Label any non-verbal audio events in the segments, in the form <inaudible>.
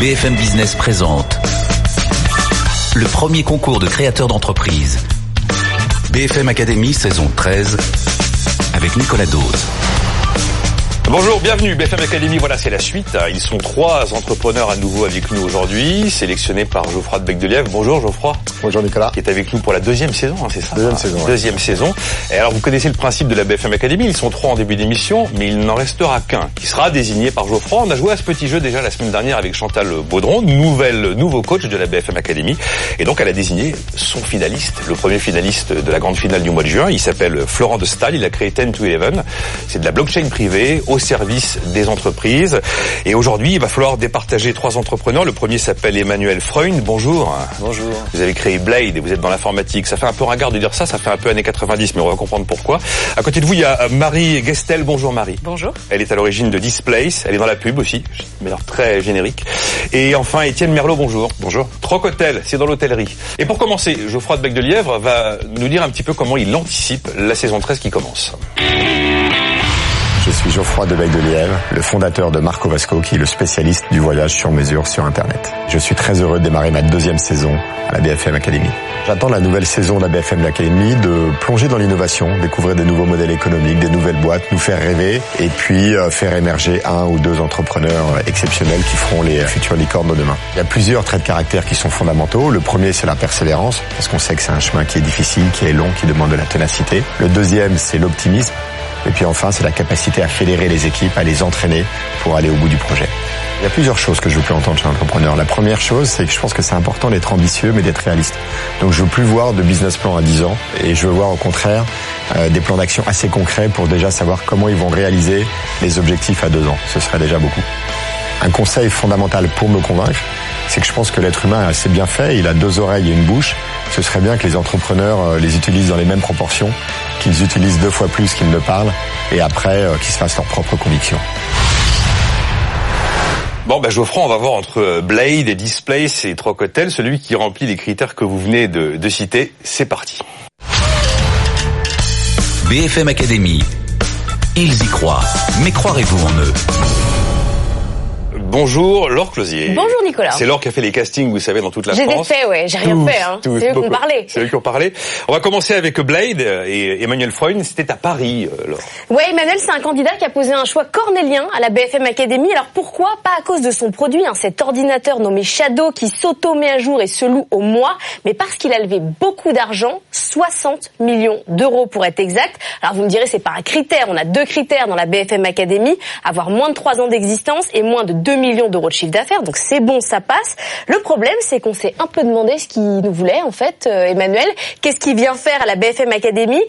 BFM Business présente le premier concours de créateurs d'entreprise. BFM Academy saison 13 avec Nicolas Dose. Bonjour, bienvenue BFM Academy. Voilà, c'est la suite. Ils sont trois entrepreneurs à nouveau avec nous aujourd'hui, sélectionnés par Geoffroy de Bec de Lièvre. Bonjour Geoffroy. Bonjour Nicolas. Qui est avec nous pour la deuxième saison, hein, c'est ça Deuxième saison. Deuxième saison. Et alors vous connaissez le principe de la BFM Academy. Ils sont trois en début d'émission, mais il n'en restera qu'un qui sera désigné par Geoffroy. On a joué à ce petit jeu déjà la semaine dernière avec Chantal Baudron, nouvelle nouveau coach de la BFM Academy. Et donc elle a désigné son finaliste, le premier finaliste de la grande finale du mois de juin. Il s'appelle Florent de Stahl. Il a créé 10 to 11. C'est de la blockchain privée au service des entreprises. Et aujourd'hui, il va falloir départager trois entrepreneurs. Le premier s'appelle Emmanuel Freund. Bonjour. Bonjour. Vous avez créé Blade et vous êtes dans l'informatique. Ça fait un peu ringard de dire ça, ça fait un peu années 90, mais on va comprendre pourquoi. À côté de vous, il y a Marie Gestel. Bonjour Marie. Bonjour. Elle est à l'origine de Displace. Elle est dans la pub aussi, mais alors très générique. Et enfin, Étienne Merlot, bonjour. Bonjour. Troc Hotel, c'est dans l'hôtellerie. Et pour commencer, Geoffroy de Bec de Lièvre va nous dire un petit peu comment il anticipe la saison 13 qui commence. Je suis Geoffroy de Bec de Lièvre, le fondateur de Marco Vasco, qui est le spécialiste du voyage sur mesure sur Internet. Je suis très heureux de démarrer ma deuxième saison à la BFM Academy. J'attends la nouvelle saison de la BFM Academy de plonger dans l'innovation, découvrir des nouveaux modèles économiques, des nouvelles boîtes, nous faire rêver et puis euh, faire émerger un ou deux entrepreneurs exceptionnels qui feront les futures licornes de demain. Il y a plusieurs traits de caractère qui sont fondamentaux. Le premier, c'est la persévérance, parce qu'on sait que c'est un chemin qui est difficile, qui est long, qui demande de la ténacité. Le deuxième, c'est l'optimisme. Et puis enfin, c'est la capacité à fédérer les équipes, à les entraîner pour aller au bout du projet. Il y a plusieurs choses que je veux plus entendre chez un entrepreneur. La première chose, c'est que je pense que c'est important d'être ambitieux, mais d'être réaliste. Donc je veux plus voir de business plan à 10 ans, et je veux voir au contraire euh, des plans d'action assez concrets pour déjà savoir comment ils vont réaliser les objectifs à deux ans. Ce serait déjà beaucoup. Un conseil fondamental pour me convaincre, c'est que je pense que l'être humain est assez bien fait, il a deux oreilles et une bouche. Ce serait bien que les entrepreneurs euh, les utilisent dans les mêmes proportions, qu'ils utilisent deux fois plus qu'ils ne parlent, et après euh, qu'ils se fassent leurs propres convictions. Bon, ben Geoffroy, on va voir entre Blade et Displace et Troc Hotel, celui qui remplit les critères que vous venez de, de citer. C'est parti. BFM Academy. Ils y croient, mais croirez-vous en eux? Bonjour, Laure Closier. Bonjour Nicolas. C'est Laure qui a fait les castings, vous savez, dans toute la J'ai France. fait, ouais, j'ai rien Tous, fait, hein. C'est eux qui ont parlé. C'est eux qui ont parlé. On va commencer avec Blade et Emmanuel Freund. C'était à Paris, euh, Laure. Ouais, Emmanuel, c'est un candidat qui a posé un choix cornélien à la BFM Academy. Alors pourquoi Pas à cause de son produit, hein, cet ordinateur nommé Shadow qui s'auto-met à jour et se loue au mois, mais parce qu'il a levé beaucoup d'argent, 60 millions d'euros pour être exact. Alors vous me direz, c'est pas un critère. On a deux critères dans la BFM Academy avoir moins de 3 ans d'existence et moins de 2 millions d'euros de chiffre d'affaires. Donc c'est bon, ça passe. Le problème, c'est qu'on s'est un peu demandé ce qu'il nous voulait en fait, euh, Emmanuel. Qu'est-ce qu'il vient faire à la BFM Academy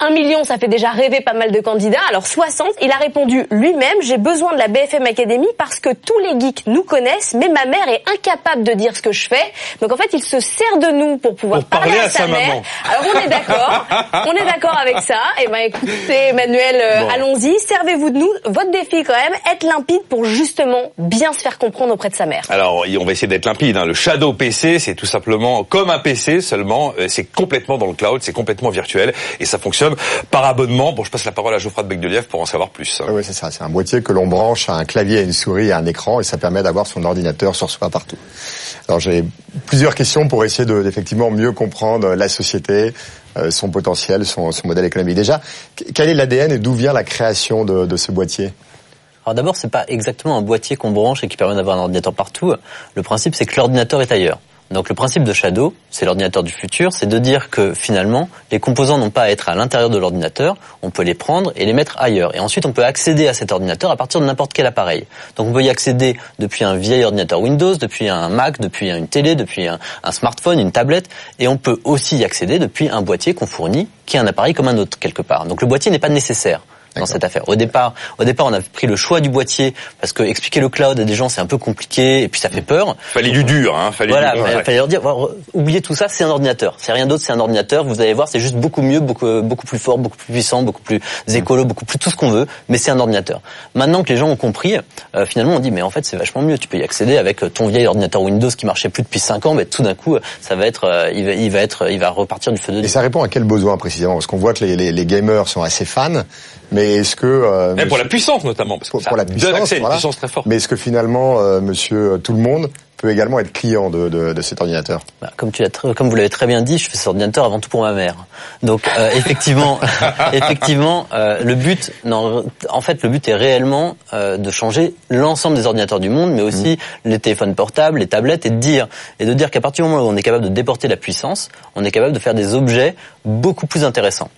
un million, ça fait déjà rêver pas mal de candidats. Alors 60, il a répondu lui-même, j'ai besoin de la BFM Academy parce que tous les geeks nous connaissent, mais ma mère est incapable de dire ce que je fais. Donc en fait, il se sert de nous pour pouvoir Pour parler à sa mère. maman. Alors on est d'accord, <laughs> on est d'accord avec ça. Et ben écoutez, Emmanuel, euh, Bon. allons-y, servez-vous de nous. Votre défi quand même, être limpide pour justement bien se faire comprendre auprès de sa mère. Alors, on va essayer d'être limpide. hein. Le Shadow PC, c'est tout simplement comme un PC seulement. euh, C'est complètement dans le cloud, c'est complètement virtuel et ça fonctionne par abonnement. Bon, je passe la parole à Geoffroy de Bec de Lièvre pour en savoir plus. Oui, c'est ça. C'est un boîtier que l'on branche à un clavier, à une souris, à un écran, et ça permet d'avoir son ordinateur sur soi partout. Alors j'ai plusieurs questions pour essayer de effectivement mieux comprendre la société, euh, son potentiel, son, son modèle économique. Déjà, qu- quel est l'ADN et d'où vient la création de, de ce boîtier? Alors d'abord, c'est pas exactement un boîtier qu'on branche et qui permet d'avoir un ordinateur partout. Le principe, c'est que l'ordinateur est ailleurs. Donc le principe de Shadow, c'est l'ordinateur du futur, c'est de dire que finalement, les composants n'ont pas à être à l'intérieur de l'ordinateur, on peut les prendre et les mettre ailleurs. Et ensuite, on peut accéder à cet ordinateur à partir de n'importe quel appareil. Donc on peut y accéder depuis un vieil ordinateur Windows, depuis un Mac, depuis une télé, depuis un, smartphone, une tablette, et on peut aussi y accéder depuis un boîtier qu'on fournit, qui est un appareil comme un autre quelque part. Donc le boîtier n'est pas nécessaire dans cette affaire. Au départ, au départ, on a pris le choix du boîtier parce que expliquer le cloud à des gens c'est un peu compliqué et puis ça fait peur. Fallait du dur, hein. Fallait Voilà, du il fallait leur dire oubliez tout ça, c'est un ordinateur. C'est rien d'autre, c'est un ordinateur. Vous allez voir, c'est juste beaucoup mieux, beaucoup beaucoup plus fort, beaucoup plus puissant, beaucoup plus écolo, beaucoup plus tout ce qu'on veut, mais c'est un ordinateur. Maintenant que les gens ont compris, euh, finalement on dit mais en fait c'est vachement mieux, tu peux y accéder avec ton vieil ordinateur Windows qui marchait plus depuis 5 ans, mais tout d'un coup ça va être euh, il va il va être il va repartir du feu de Et ça répond à quel besoin précisément? Parce qu'on voit que les, les, les gamers sont assez fans. Mais est-ce que euh, Mais pour la puissance notamment, parce que Pour- ça pour la donne puissance, accès à une voilà. puissance très forte. mais est-ce que finalement euh, Monsieur Tout le Monde peut également être client de, de, de cet ordinateur? Bah, comme tu l'as très- comme vous l'avez très bien dit, je fais cet ordinateur avant tout pour ma mère. Donc euh, <laughs> effectivement, <laughs> effectivement, euh, le but, non, en fait, le but est réellement euh, de changer l'ensemble des ordinateurs du monde, mais aussi les téléphones portables, les tablettes, et de dire et de dire qu'à partir du moment où on est capable de déporter la puissance, on est capable de faire des objets beaucoup plus intéressants.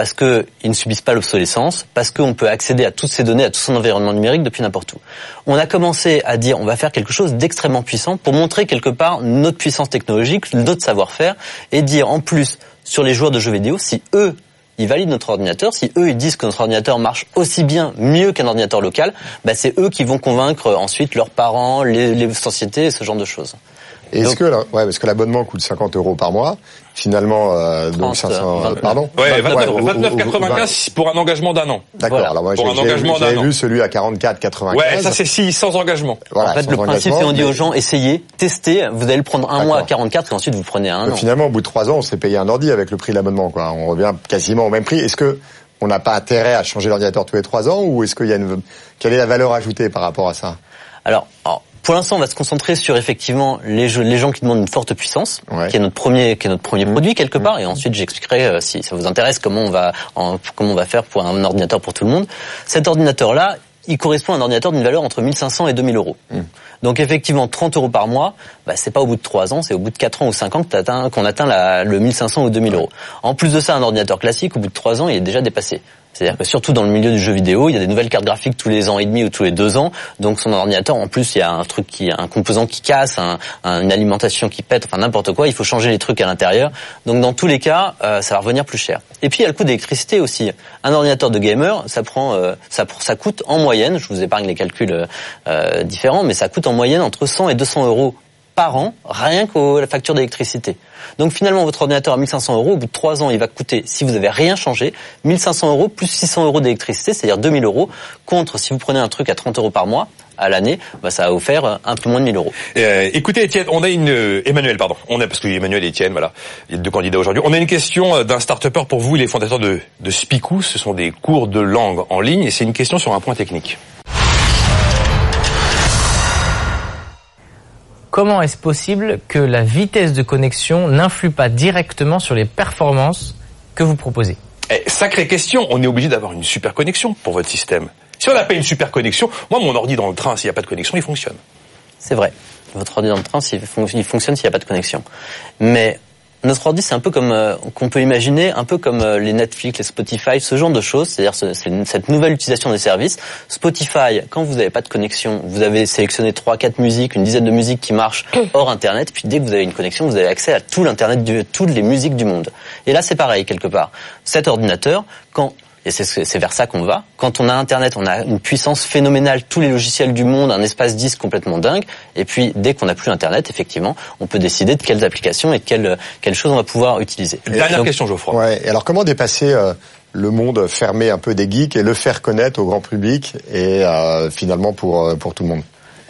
Parce qu'ils ne subissent pas l'obsolescence, parce qu'on peut accéder à toutes ces données, à tout son environnement numérique depuis n'importe où. On a commencé à dire on va faire quelque chose d'extrêmement puissant pour montrer quelque part notre puissance technologique, notre savoir-faire, et dire en plus sur les joueurs de jeux vidéo, si eux ils valident notre ordinateur, si eux ils disent que notre ordinateur marche aussi bien, mieux qu'un ordinateur local, bah c'est eux qui vont convaincre ensuite leurs parents, les, les sociétés, ce genre de choses. Est-ce que ouais, parce que l'abonnement coûte 50 euros par mois, finalement euh, donc 30, 500 euh, pardon Ouais, 29, 29, ou- ou- ou- 29,95 pour un engagement d'un an. D'accord. Voilà. Alors moi Pour j'ai un j'ai engagement d'un vu celui à 44 95. Ouais, ça c'est si sans engagement. Voilà, en fait, le principe, c'est on dit aux gens, essayez, testez, vous allez le prendre un mois à D'accord. 44 et ensuite vous prenez un an. Finalement, au bout de trois ans, on s'est payé un ordi avec le prix de l'abonnement. Quoi. On revient quasiment au même prix. Est-ce que on n'a pas intérêt à changer l'ordinateur tous les trois ans ou est-ce qu'il y a une quelle est la valeur ajoutée par rapport à ça? Alors, alors, pour l'instant, on va se concentrer sur effectivement les, jeux, les gens qui demandent une forte puissance, Ouais. qui est notre premier, qui est notre premier Mmh. produit quelque part, et ensuite j'expliquerai euh, si ça vous intéresse comment on va, en- comment on va faire pour un ordinateur pour tout le monde. Cet ordinateur-là, il correspond à un ordinateur d'une valeur entre 1500 et 2000 euros. Mmh. Donc effectivement, 30 euros par mois, bah, c'est pas au bout de 3 ans, c'est au bout de 4 ans ou 5 ans qu'on atteint la, le 1500 ou 2000 euros. En plus de ça, un ordinateur classique, au bout de 3 ans, il est déjà dépassé. C'est-à-dire que surtout dans le milieu du jeu vidéo, il y a des nouvelles cartes graphiques tous les ans et demi ou tous les deux ans. Donc son ordinateur, en plus, il y a un truc qui, un composant qui casse, un, un- une alimentation qui pète, enfin n'importe quoi. Il faut changer les trucs à l'intérieur. Donc dans tous les cas, euh, ça va revenir plus cher. Et puis il y a le coût d'électricité aussi. Un ordinateur de gamer, ça prend, euh, ça, coûte en moyenne. Je vous épargne les calculs euh, différents, mais ça coûte en moyenne entre 100 et 200 euros par an, rien qu'à la facture d'électricité. Donc finalement, votre ordinateur à 1500 euros, au bout de 3 ans, il va coûter, si vous avez rien changé, 1500 euros plus 600 euros d'électricité, c'est-à-dire 2000 euros, contre si vous prenez un truc à 30 euros par mois, à l'année, bah, ça va vous faire un peu moins de 1000 euros. Euh, écoutez Étienne, on a une euh, Emmanuel pardon, on a parce que Emmanuel et Étienne voilà, il y a deux candidats aujourd'hui. On a une question euh, d'un start-upper pour vous, il est fondateur de de Spicou, ce sont des cours de langue en ligne et c'est une question sur un point technique. Comment est-ce possible que la vitesse de connexion n'influe pas directement sur les performances que vous proposez? Eh, sacrée question, on est obligé d'avoir une super connexion pour votre système. Si on n'a pas une super connexion, moi mon ordi dans le train, s'il n'y a pas de connexion, il fonctionne. C'est vrai. Votre ordi dans le train, il fonctionne s'il n'y a pas de connexion. Mais notre ordi, c'est un peu comme euh, qu'on peut imaginer, un peu comme euh, les Netflix, les Spotify, ce genre de choses. C'est-à-dire ce- cette nouvelle utilisation des services. Spotify, quand vous n'avez pas de connexion, vous avez sélectionné trois, quatre musiques, une dizaine de musiques qui marchent <coughs> hors Internet. Puis dès que vous avez une connexion, vous avez accès à tout l'internet, toutes les musiques du monde. Et là, c'est pareil quelque part. Cet ordinateur, quand et c'est vers ça qu'on va. Quand on a Internet, on a une puissance phénoménale, tous les logiciels du monde, un espace disque complètement dingue. Et puis, dès qu'on n'a plus Internet, effectivement, on peut décider de quelles applications et de quelles, quelles choses on va pouvoir utiliser. Dernière Donc, question Geoffroy. Ouais. Et alors comment dépasser euh, le monde fermé un peu des geeks et le faire connaître au grand public et euh, finalement pour euh, pour tout le monde?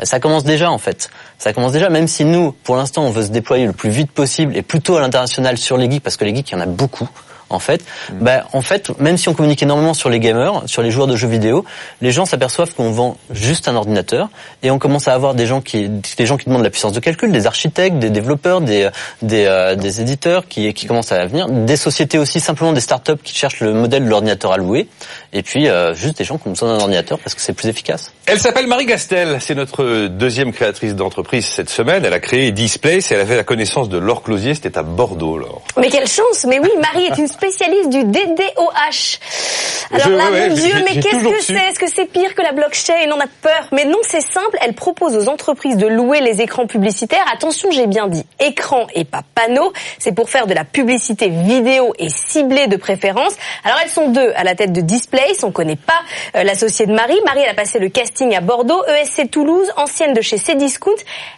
Ça commence déjà en fait. Ça commence déjà, même si nous, pour l'instant, on veut se déployer le plus vite possible et plutôt à l'international sur les geeks, parce que les geeks, il y en a beaucoup. En fait, bah, en fait, même si on communique énormément sur les gamers, sur les joueurs de jeux vidéo, les gens s'aperçoivent qu'on vend juste un ordinateur et on commence à avoir des gens qui, des gens qui demandent la puissance de calcul, des architectes, des développeurs, des, des, euh, des éditeurs qui, qui commencent à venir, des sociétés aussi, simplement des startups qui cherchent le modèle de l'ordinateur à louer, et puis euh, juste des gens qui ont besoin d'un ordinateur parce que c'est plus efficace. Elle s'appelle Marie Gastel, c'est notre deuxième créatrice d'entreprise cette semaine. Elle a créé Displace et elle avait la connaissance de Laure Closier, c'était à Bordeaux, Laure. Mais quelle chance Mais oui, Marie est une spécialiste du DDoH. Alors Je- là, ouais, mon Dieu, mais qu'est-ce que c'est? Est-ce que c'est pire que la blockchain? On a peur. Mais non, c'est simple. Elle propose aux entreprises de louer les écrans publicitaires. Attention, j'ai bien dit écran et pas panneau. C'est pour faire de la publicité vidéo et ciblée de préférence. Alors elles sont deux à la tête de Displace. On connaît pas euh, l'associée de Marie. Marie, elle a passé le casting à Bordeaux, ESC Toulouse, ancienne de chez Cdiscount.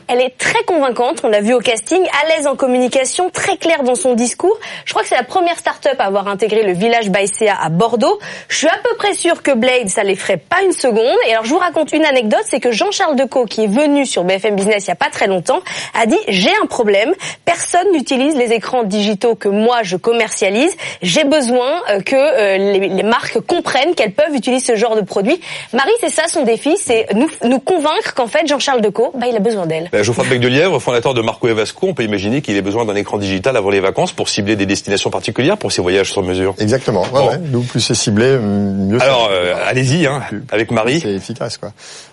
Elle est très convaincante. On l'a vu au casting, à l'aise en communication, très claire dans son discours. Je crois que c'est la première start-up à avoir intégré le village Baïséa à Bordeaux. Je suis à peu près sûr que Blade, ça les ferait pas une seconde. Et alors, je vous raconte une anecdote, c'est que Jean-Charles Decaux, qui est venu sur BFM Business il y a pas très longtemps, a dit j'ai un problème. Personne n'utilise les écrans digitaux que moi je commercialise. J'ai besoin euh, que euh, les, marques comprennent qu'elles peuvent utiliser ce genre de produit. Marie, c'est ça son défi, c'est nous, convaincre qu'en fait Jean-Charles Decaux, bah, il a besoin d'elle. Ben, Geoffroy Bec de Lièvre, fondateur de Marco on peut imaginer qu'il ait besoin d'un écran digital avant les vacances pour cibler des destinations particulières pour voyages sur mesure. Exactement. Ouais, Bon. ouais. Nous, plus c'est ciblé, mieux c'est. Alors, euh, allez-y, hein, avec Marie. C'est efficace, quoi.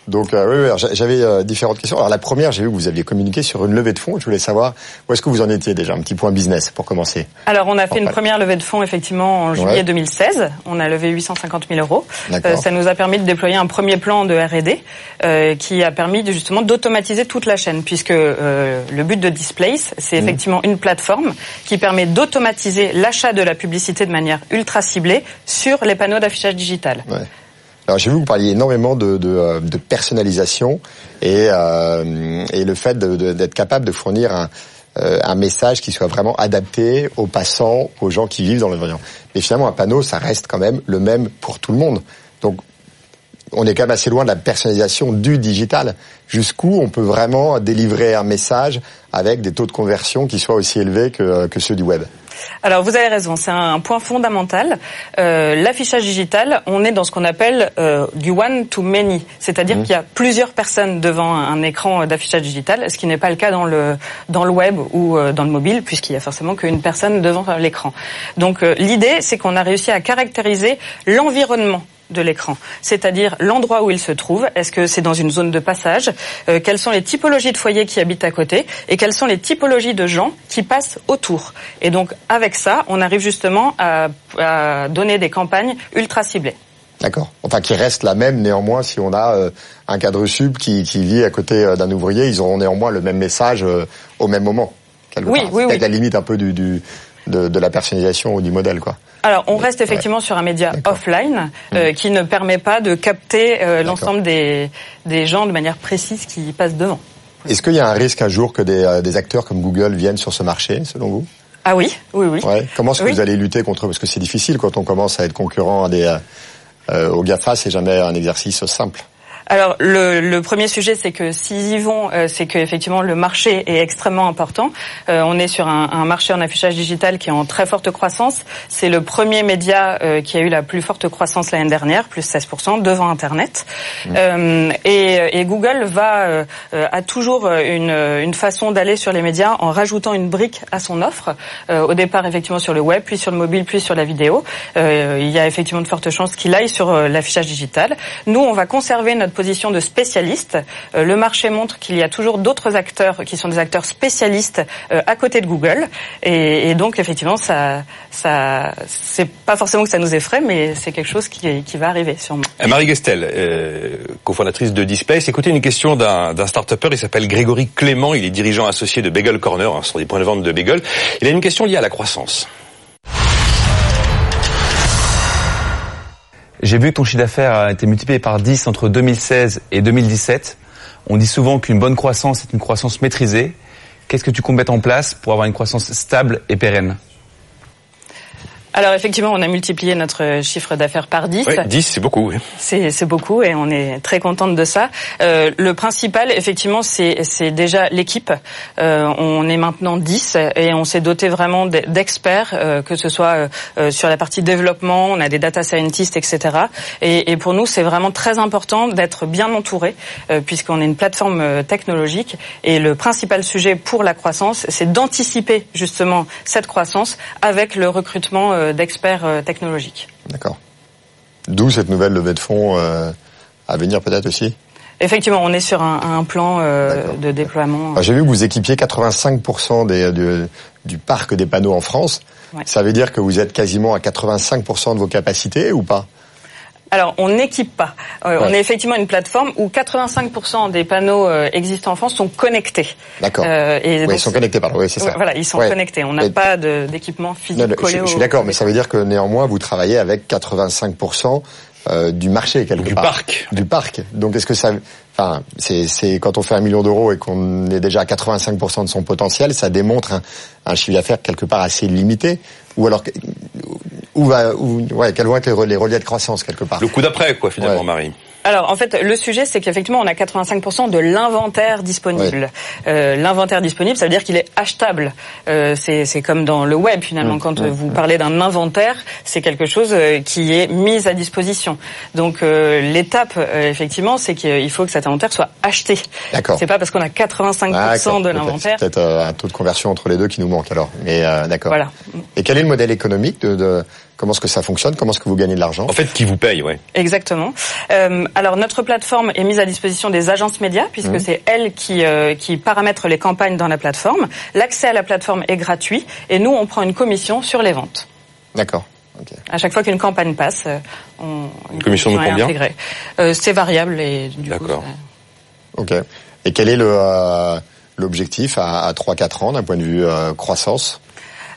Donc, euh, oui, j'avais euh, différentes questions. Alors, la première, j'ai vu que vous aviez communiqué sur une levée de fonds. Je voulais savoir où est-ce que vous en étiez déjà? Un petit point business pour commencer. Alors, on a fait une première levée de fonds effectivement en juillet Ouais. 2016. On a levé 850 000 euros. Euh, ça nous a permis de déployer un premier plan de R&D euh, qui a permis de, justement d'automatiser toute la chaîne, puisque euh, le but de Displace, c'est Mmh. effectivement une plateforme qui permet d'automatiser l'achat de la publicité de manière ultra ciblée sur les panneaux d'affichage digital. Ouais. Alors j'ai vu que vous parliez énormément de, euh, personnalisation et, euh, et le fait d'être capable de fournir un, euh, un message qui soit vraiment adapté aux passants, aux gens qui vivent dans l'environnement. Mais finalement, un panneau, ça reste quand même le même pour tout le monde. Donc on est quand même assez loin de la personnalisation du digital. Jusqu'où on peut vraiment délivrer un message avec des taux de conversion qui soient aussi élevés que ceux du web? Alors vous avez raison, c'est un point fondamental. Euh, L'affichage digital, on est dans ce qu'on appelle euh, du one to many, c'est-à-dire qu'il y a plusieurs personnes devant un, écran d'affichage digital, ce qui n'est pas le cas dans le dans le web ou euh, dans le mobile, puisqu'il y a forcément qu'une personne devant l'écran. Donc euh, l'idée, c'est qu'on a réussi à caractériser l'environnement de l'écran, c'est-à-dire l'endroit où il se trouve. Est-ce que c'est dans une zone de passage? Euh, Quelles sont les typologies de foyers qui habitent à côté? Et quelles sont les typologies de gens qui passent autour? Et donc avec ça, on arrive justement à, à donner des campagnes ultra ciblées. D'accord. Enfin, qui reste la même néanmoins si on a euh, un cadre sub qui, qui vit à côté euh, d'un ouvrier, ils auront néanmoins le même message au même moment. Oui, oui, oui. peut-être la limite un peu du, du de, de la personnalisation ou du modèle, quoi. Alors, on reste effectivement sur un média offline euh, qui ne permet pas de capter euh, l'ensemble des, des gens de manière précise qui passent devant. Est-ce qu'il y a un risque un jour que des, euh, des acteurs comme Google viennent sur ce marché, selon vous? Ah oui, oui, oui. Ouais. Comment est-ce que Oui. vous allez lutter contre Parce que c'est difficile quand on commence à être concurrent à des euh, euh, aux Gafa, c'est jamais un exercice simple. Alors le, le premier sujet, c'est que s'ils y vont, euh, c'est que effectivement le marché est extrêmement important. Euh, on est sur un, un marché en affichage digital qui est en très forte croissance. C'est le premier média euh, qui a eu la plus forte croissance l'année dernière, plus 16% devant Internet. Euh, et, et Google va a toujours une, une façon d'aller sur les médias en rajoutant une brique à son offre. Euh, au départ, effectivement sur le web, puis sur le mobile, puis sur la vidéo. Euh, il y a effectivement de fortes chances qu'il aille sur l'affichage digital. Nous, on va conserver notre position de spécialiste. Euh, le marché montre qu'il y a toujours d'autres acteurs qui sont des acteurs spécialistes euh, à côté de Google. Et, donc, effectivement, ça, ça, c'est pas forcément que ça nous effraie, mais c'est quelque chose qui, va arriver sûrement. Euh, Marie Gestel, cofondatrice de Displace, écoutez une question d'un d'un start-upper, il s'appelle Grégory Clément, il est dirigeant associé de Bagel Corner, hein, sont des points de vente de bagel. Il a une question liée à la croissance. J'ai vu que ton chiffre d'affaires a été multiplié par 10 entre 2016 et 2017. On dit souvent qu'une bonne croissance est une croissance maîtrisée. Qu'est-ce que tu comptes en place pour avoir une croissance stable et pérenne? Alors effectivement, on a multiplié notre chiffre d'affaires par 10. Oui, 10, c'est beaucoup. Oui. C'est beaucoup et on est très contente de ça. Euh, le principal, effectivement, c'est déjà l'équipe. Euh, on est maintenant 10 et on s'est doté vraiment d'experts, euh, que ce soit euh, euh, sur la partie développement, on a des data scientists, etc. Et, et pour nous, c'est vraiment très important d'être bien entouré, euh, puisqu'on est une plateforme euh, technologique. Et le principal sujet pour la croissance, c'est d'anticiper justement cette croissance avec le recrutement euh, d'experts euh, technologiques. D'accord. D'où cette nouvelle levée de fonds euh, à venir peut-être aussi? Effectivement, on est sur un, un plan euh, de déploiement. Alors, J'ai vu que vous équipiez 85% des, du, du parc des panneaux en France. Ouais. Ça veut dire que vous êtes quasiment à 85% de vos capacités ou pas? Alors, on n'équipe pas. Euh, Ouais. On est effectivement une plateforme où 85% des panneaux euh, existants en France sont connectés. D'accord. Euh, et Oui, donc, ils sont connectés, pardon. Oui, c'est ça. Voilà, ils sont Ouais. connectés. On n'a Mais- pas d'équipement physique Non, non, collé je, au- je suis d'accord, mais ça veut dire que néanmoins vous travaillez avec 85% euh, du marché quelque Du part. parc. Du parc. Donc est-ce que ça, enfin, c'est, c'est quand on fait un million d'euros et qu'on est déjà à 85% de son potentiel, ça démontre un, un chiffre d'affaires quelque part assez limité? Ou alors, où va, où, ouais, quels vont être les, les relais de croissance quelque part Le coup d'après, quoi, finalement, Ouais. Marie. Alors en fait, le sujet, c'est qu'effectivement, on a 85% de l'inventaire disponible. Euh, l'inventaire disponible, ça veut dire qu'il est achetable. Euh, c'est c'est comme dans le web finalement. Mmh, Quand vous parlez d'un inventaire, c'est quelque chose euh, qui est mis à disposition. Donc euh, l'étape, euh, effectivement, c'est qu'il faut que cet inventaire soit acheté. D'accord. C'est pas parce qu'on a 85% Ah, d'accord. de l'inventaire. C'est peut-être euh, un taux de conversion entre les deux qui nous manque alors. Mais euh, d'accord. Voilà. Et quel est le modèle économique de, de comment est-ce que ça fonctionne? Comment est-ce que vous gagnez de l'argent? En fait, qui vous paye, ouais. Exactement. Euh, alors notre plateforme est mise à disposition des agences médias puisque Mmh. c'est elles qui, euh, qui paramètrent les campagnes dans la plateforme. L'accès à la plateforme est gratuit et nous on prend une commission sur les ventes. D'accord. Ok. À chaque fois qu'une campagne passe, euh, on, une commission de est combien intégrée. Euh, C'est variable et du coup. D'accord. ça- Ok. Et quel est le euh, l'objectif à, à 3-4 ans d'un point de vue euh, croissance?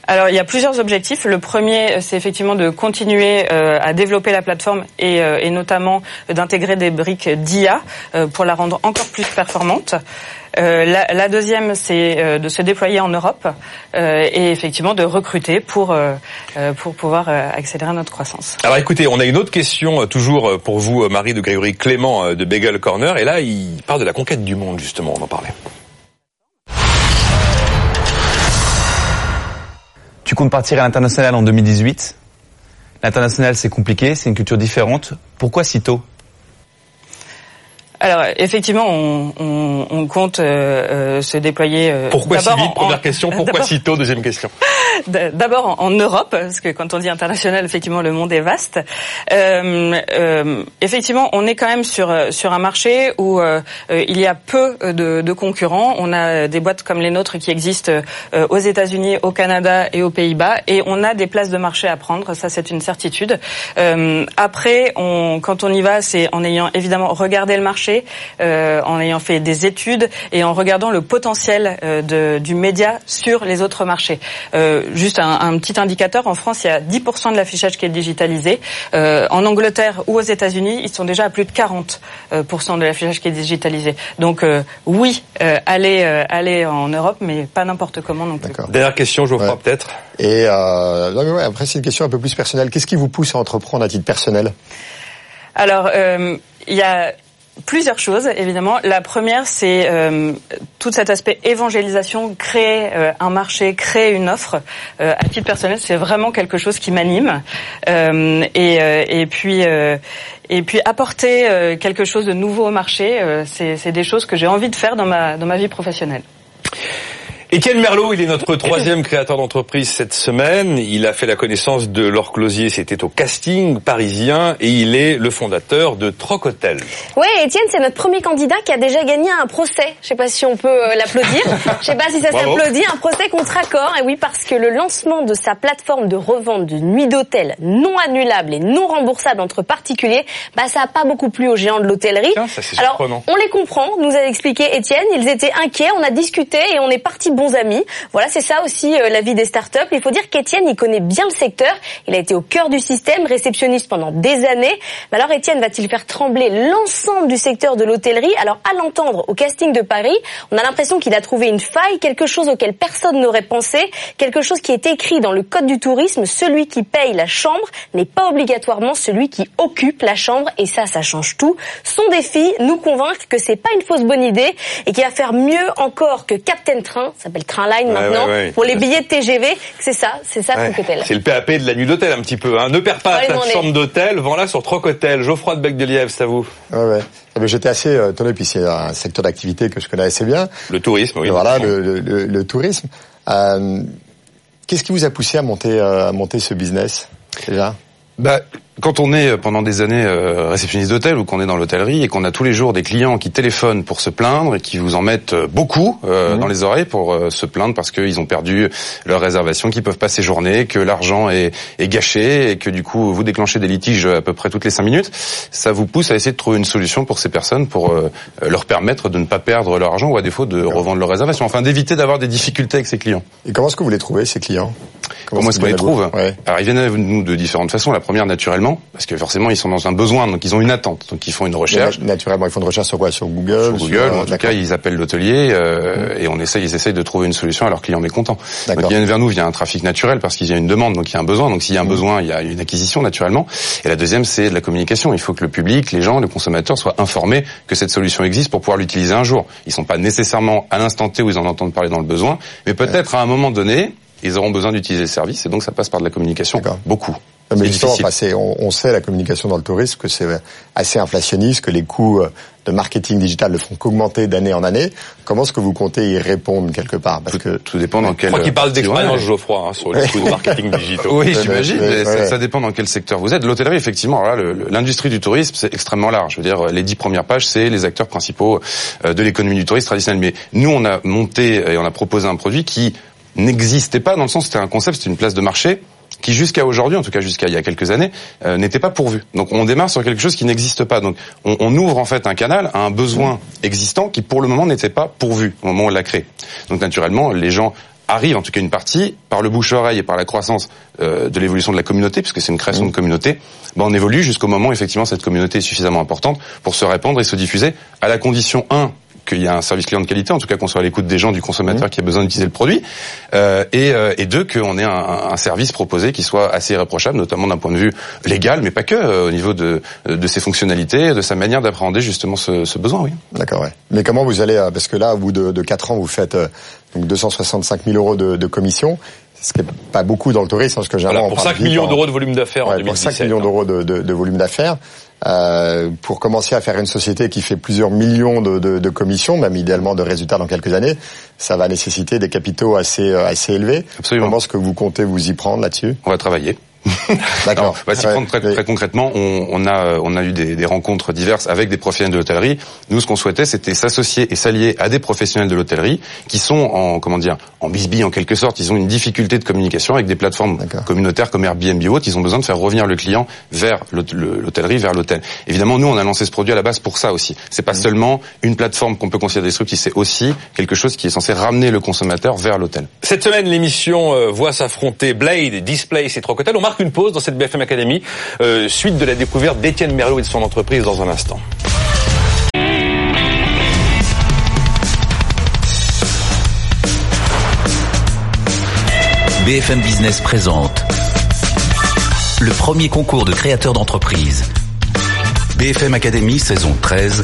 Alors il y a plusieurs objectifs. Le premier, euh, c'est effectivement de continuer euh, à développer la plateforme et, euh, et notamment d'intégrer des briques d'IA euh, pour la rendre encore plus performante. Euh, la, la deuxième, c'est euh, de se déployer en Europe et effectivement de recruter pour pour pouvoir accélérer notre croissance. Alors écoutez, on a une autre question toujours pour vous, Marie de Grégory Clément de Bagel Corner. Et là, il parle de la conquête du monde, justement, on en parlait. Tu comptes partir à l'international en 2018. L'international, c'est compliqué, c'est une culture différente. Pourquoi si tôt? Alors effectivement, on, on, on compte euh, euh, se déployer. euh, Pourquoi si vite? en- Première question. Pourquoi si tôt? Deuxième question. <laughs> D'abord en en Europe, parce que quand on dit international, effectivement, le monde est vaste. Euh, euh, effectivement, on est quand même sur euh, sur un marché où il y a peu de, de concurrents. On a des boîtes comme les nôtres qui existent aux États-Unis, au Canada et aux Pays-Bas, et on a des places de marché à prendre. Ça, c'est une certitude. Euh, après, on, quand on y va, c'est en ayant évidemment regardé le marché, euh, en ayant fait des études et en regardant le potentiel euh, de, du média sur les autres marchés. Euh, juste un, un petit indicateur, en France, il y a 10% de l'affichage qui est digitalisé. Euh, en Angleterre ou aux États-Unis, ils sont déjà à plus de 40% euh, de l'affichage qui est digitalisé. Donc euh, oui, euh, aller, euh, aller en Europe, mais pas n'importe comment non plus. D'accord. Dernière question, Geoffroy, Ouais. peut-être. Et euh, non mais ouais, après c'est une question un peu plus personnelle. Qu'est-ce qui vous pousse à entreprendre à titre personnel? Alors, euh, il y a plusieurs choses, évidemment. La première, c'est euh, tout cet aspect évangélisation, créer euh, un marché, créer une offre. Euh, à titre personnel, c'est vraiment quelque chose qui m'anime. Euh, et, euh, et puis... euh, et puis apporter quelque chose de nouveau au marché, c'est des choses que j'ai envie de faire dans ma dans ma vie professionnelle. Étienne Merlot, il est notre troisième créateur d'entreprise cette semaine. Il a fait la connaissance de Laure Closier, c'était au casting parisien, et il est le fondateur de Troc Hotel. Ouais, Étienne, c'est notre premier candidat qui a déjà gagné un procès. Je sais pas si on peut euh, l'applaudir. Je sais pas si ça <laughs> s'applaudit. Un procès contre accord. Et oui, parce que le lancement de sa plateforme de revente de nuits d'hôtel non annulable et non remboursable entre particuliers, bah ça a pas beaucoup plu aux géants de l'hôtellerie. Alors, surprenant. on les comprend. Nous a expliqué Étienne. Ils étaient inquiets. On a discuté et on est partis bons. Voilà, c'est ça aussi euh, la vie des startups. Il faut dire qu'Étienne, il connaît bien le secteur. Il a été au cœur du système, réceptionniste pendant des années. Mais alors, Étienne va-t-il faire trembler l'ensemble du secteur de l'hôtellerie? Alors, à l'entendre au casting de Paris, on a l'impression qu'il a trouvé une faille, quelque chose auquel personne n'aurait pensé, quelque chose qui est écrit dans le code du tourisme. Celui qui paye la chambre n'est pas obligatoirement celui qui occupe la chambre. Et ça, ça change tout. Son défi, nous convaincre que c'est pas une fausse bonne idée et qu'il va faire mieux encore que Captain Train, s'appelle Trainline Ouais, maintenant, ouais, ouais. pour les billets de TGV. C'est ça, c'est ça Hotel. C'est le PAP de la nuit d'hôtel un petit peu. Hein. Ne perds pas ta chambre d'hôtel, vends-la sur Hotel. Geoffroy de Bec de Lièvre, c'est à vous. Ouais, ouais. Ah, mais J'étais assez euh, étonné, puis c'est un secteur d'activité que je connais assez bien. Le tourisme, oui. voilà, le, le, le- le tourisme. Euh, Qu'est-ce qui vous a poussé à monter, euh, à monter ce business déjà? Bah, quand on est euh, pendant des années euh, réceptionniste d'hôtel ou qu'on est dans l'hôtellerie et qu'on a tous les jours des clients qui téléphonent pour se plaindre et qui vous en mettent euh, beaucoup euh, dans les oreilles pour euh, se plaindre parce qu'ils ont perdu leur réservation, qu'ils peuvent pas séjourner, que l'argent est, est gâché et que du coup vous déclenchez des litiges à peu près toutes les cinq minutes, ça vous pousse à essayer de trouver une solution pour ces personnes pour leur permettre de ne pas perdre leur argent ou à défaut de revendre leur réservation, enfin d'éviter d'avoir des difficultés avec ces clients. Et comment est-ce que vous les trouvez, ces clients? Comment, est-ce qu'ils les trouvent Alors ils viennent à nous de différentes façons. La première naturellement, parce que forcément ils sont dans un besoin, donc ils ont une attente, donc ils font une recherche. naturellement, ils font une recherche sur quoi? Sur Google Sur Google. en tout cas, ils appellent l'hôtelier euh, et on essaye, ils essayent de trouver une solution à leurs clients mécontents. Donc ils viennent vers nous via un trafic naturel parce qu'il y a une demande, donc il y a un besoin. Donc s'il y a un mmh. besoin, il y a une acquisition naturellement. Et la deuxième, c'est de la communication. Il faut que le public, les gens, les consommateurs soient informés que cette solution existe pour pouvoir l'utiliser un jour. Ils sont pas nécessairement à l'instant T où ils en entendent parler dans le besoin, mais peut-être à un moment donné, ils auront besoin d'utiliser le service et donc ça passe par de la communication. Beaucoup. Mais on, on, sait la communication dans le tourisme que c'est assez inflationniste, que les coûts euh, de marketing digital ne font qu'augmenter d'année en année. Comment est-ce que vous comptez y répondre quelque part? Parce que tout dépend dans quel. Je crois qu'il parle d'expérience Geoffroy hein, sur les coûts de marketing digital. Oui, j'imagine. Ça, ça, dépend dans quel secteur vous êtes. L'hôtellerie, effectivement, l'industrie du tourisme, c'est extrêmement large. Je veux dire, les dix premières pages, c'est les acteurs principaux euh, de l'économie du tourisme traditionnel. Mais nous, on a monté et on a proposé un produit qui n'existait pas dans le sens c'était un concept, c'était une place de marché qui jusqu'à aujourd'hui, en tout cas jusqu'à il y a quelques années, euh, n'était pas pourvu. Donc on démarre sur quelque chose qui n'existe pas. Donc on, on, ouvre en fait un canal à un besoin existant qui pour le moment n'était pas pourvu au moment où on l'a créé. Donc naturellement, les gens arrivent, en tout cas une partie, par le bouche-oreille et par la croissance euh, de l'évolution de la communauté, puisque c'est une création de communauté, ben on évolue jusqu'au moment où effectivement cette communauté est suffisamment importante pour se répandre et se diffuser, à la condition, un, qu'il y a un service client de qualité, en tout cas qu'on soit à l'écoute des gens, du consommateur mmh. qui a besoin d'utiliser le produit, euh, et, euh, et deux, qu'on ait un, un, service proposé qui soit assez irréprochable, notamment d'un point de vue légal, mais pas que, euh, au niveau de, de ses fonctionnalités, de sa manière d'appréhender justement ce, ce besoin, oui. D'accord, ouais. Mais comment vous allez, parce que là, au bout de, de 4 ans, vous faites donc 265 000 euros de, de commission, ce qui n'est pas beaucoup dans le tourisme, parce que généralement... Voilà, pour 5 millions d'euros de volume d'affaires en 2017. Pour 5 millions d'euros de, de, de volume d'affaires, euh, pour commencer à faire une société qui fait plusieurs millions de, de, de, commissions, même idéalement de résultats dans quelques années, ça va nécessiter des capitaux assez euh, assez élevés. Absolument. Comment est-ce que vous comptez vous y prendre là-dessus? On va travailler. <laughs> D'accord. Bah, si prendre très, très, concrètement, on, on, a on a eu des, des, rencontres diverses avec des professionnels de l'hôtellerie. Nous, ce qu'on souhaitait, c'était s'associer et s'allier à des professionnels de l'hôtellerie qui sont en comment dire en bisbille en quelque sorte. Ils ont une difficulté de communication avec des plateformes communautaires comme Airbnb ou autres. Ils ont besoin de faire revenir le client vers l'hôtellerie, vers l'hôtel. Évidemment, nous, on a lancé ce produit à la base pour ça aussi. C'est pas mmh. seulement une plateforme qu'on peut considérer disruptive, c'est aussi quelque chose qui est censé ramener le consommateur vers l'hôtel. Cette semaine, l'émission euh, voit s'affronter Blade, Display et trois une pause dans cette BFM Academy, euh, suite de la découverte d'Étienne Merlot et de son entreprise dans un instant. BFM Business présente le premier concours de créateurs d'entreprise. BFM Academy saison 13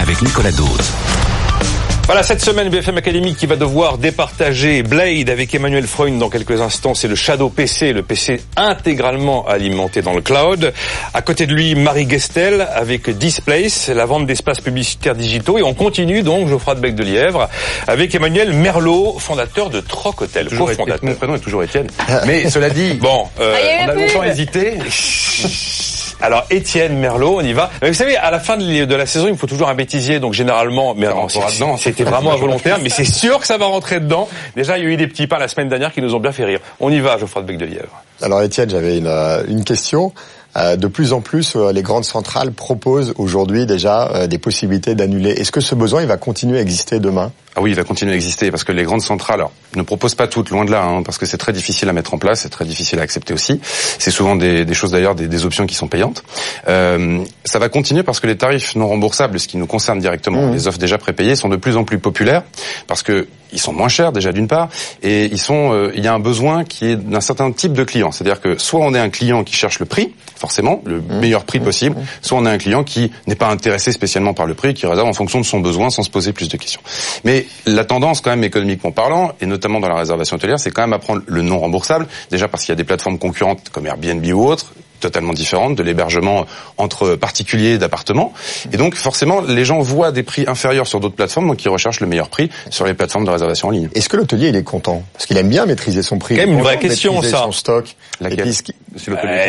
avec Nicolas Dose. Voilà, cette semaine, BFM Academy qui va devoir départager Blade avec Emmanuel Freund dans quelques instants. C'est le Shadow PC, le PC intégralement alimenté dans le cloud. À côté de lui, Marie Gestel avec Displace, la vente d'espaces publicitaires digitaux. Et on continue donc, Geoffroy de Bec de Lièvre, avec Emmanuel Merlot, fondateur de Troc Hotel. Mon prénom est toujours Étienne. <laughs> Mais cela dit, bon, euh, ah, on a longtemps hésité. <laughs> Alors Étienne Merlot, on y va. vous savez, à la fin de la saison, il faut toujours un bêtisier, donc généralement, mais c'était vraiment involontaire, mais c'est sûr que ça va rentrer dedans. Déjà, il y a eu des petits pas la semaine dernière qui nous ont bien fait rire. On y va, Geoffroy de Bec de Lièvre. Alors Étienne, j'avais une, euh, une question. Euh, de plus en plus, euh, les grandes centrales proposent aujourd'hui déjà des possibilités d'annuler. Est-ce que ce besoin il va continuer à exister demain? Ah oui, il va continuer à exister parce que les grandes centrales alors, ne proposent pas toutes, loin de là, hein, parce que c'est très difficile à mettre en place, c'est très difficile à accepter aussi. C'est souvent des, des, choses d'ailleurs, des, des, options qui sont payantes. Euh, ça va continuer parce que les tarifs non remboursables, ce qui nous concerne directement, mmh. les offres déjà prépayées, sont de plus en plus populaires parce que ils sont moins chers déjà d'une part, et ils sont, euh, il y a un besoin qui est d'un certain type de client. C'est-à-dire que soit on est un client qui cherche le prix, forcément, le mmh. meilleur prix mmh. possible, soit on est un client qui n'est pas intéressé spécialement par le prix, qui réserve en fonction de son besoin sans se poser plus de questions. Mais la tendance quand même économiquement parlant, et notamment dans la réservation hôtelière, c'est quand même à prendre le non remboursable. Déjà parce qu'il y a des plateformes concurrentes comme Airbnb ou autres, totalement différentes de l'hébergement entre particuliers d'appartements. Et donc forcément, les gens voient des prix inférieurs sur d'autres plateformes, donc ils recherchent le meilleur prix sur les plateformes de réservation en ligne. Est-ce que l'hôtelier il est content? Parce qu'il aime bien maîtriser son prix. C'est une vraie question ça. Son stock.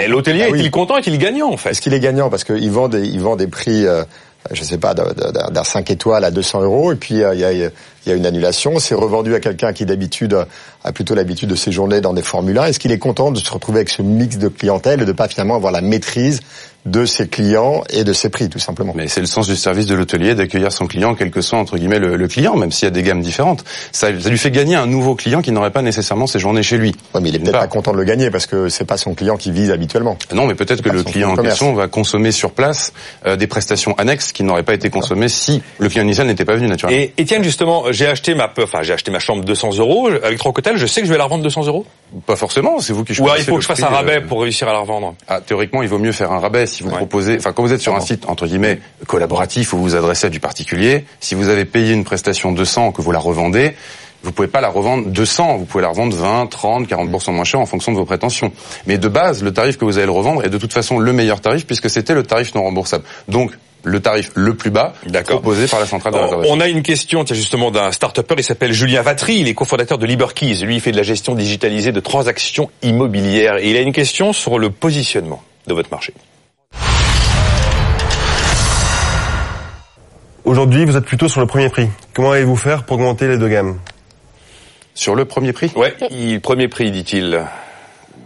L'hôtelier est-il content? Est-il gagnant en fait? Est-ce qu'il est gagnant? Parce qu'il vend des, il vend des prix. Euh, je sais pas, d'un 5 étoiles à 200 euros, et puis euh, il y, a, y, a, une annulation. C'est revendu à quelqu'un qui d'habitude a plutôt l'habitude de séjourner dans des Formule 1. Est-ce qu'il est content de se retrouver avec ce mix de clientèle et de pas finalement avoir la maîtrise de ses clients et de ses prix, tout simplement? Mais c'est le sens du service de l'hôtelier d'accueillir son client, quel que soit entre guillemets le, le client, même s'il y a des gammes différentes. Ça, ça, lui fait gagner un nouveau client qui n'aurait pas nécessairement séjourné chez lui. Ouais, mais il est peut-être pas content de le gagner parce que c'est pas son client qui vise habituellement. Non, mais peut-être que le client en question va consommer sur place euh, des prestations annexes qui n'auraient pas été consommées si le client initial n'était pas venu naturellement. Et Étienne, justement, j'ai acheté ma, enfin j'ai acheté ma chambre 200 euros avec Trocotel. Je sais que je vais la revendre 200 euros. Pas forcément, c'est vous qui choisissez. Ou il faut que je fasse un rabais pour réussir à la revendre. Ah, théoriquement, il vaut mieux faire un rabais si vous proposez. Enfin, quand vous êtes sur un site entre guillemets collaboratif où vous vous adressez à du particulier, si vous avez payé une prestation 200 que vous la revendez, vous pouvez pas la revendre 200, vous pouvez la revendre 20, 30, 40% moins cher en fonction de vos prétentions. Mais de base, le tarif que vous allez le revendre est de toute façon le meilleur tarif puisque c'était le tarif non remboursable. Donc, le tarif le plus bas proposé par la centrale de réservation. On a une question justement d'un start-upper, il s'appelle Julien Vatry, il est cofondateur de LiberKeys. Lui, il fait de la gestion digitalisée de transactions immobilières. Et il a une question sur le positionnement de votre marché. Aujourd'hui, vous êtes plutôt sur le premier prix. Comment allez-vous faire pour augmenter les deux gammes? Sur le premier prix? Ouais, le premier prix, dit-il.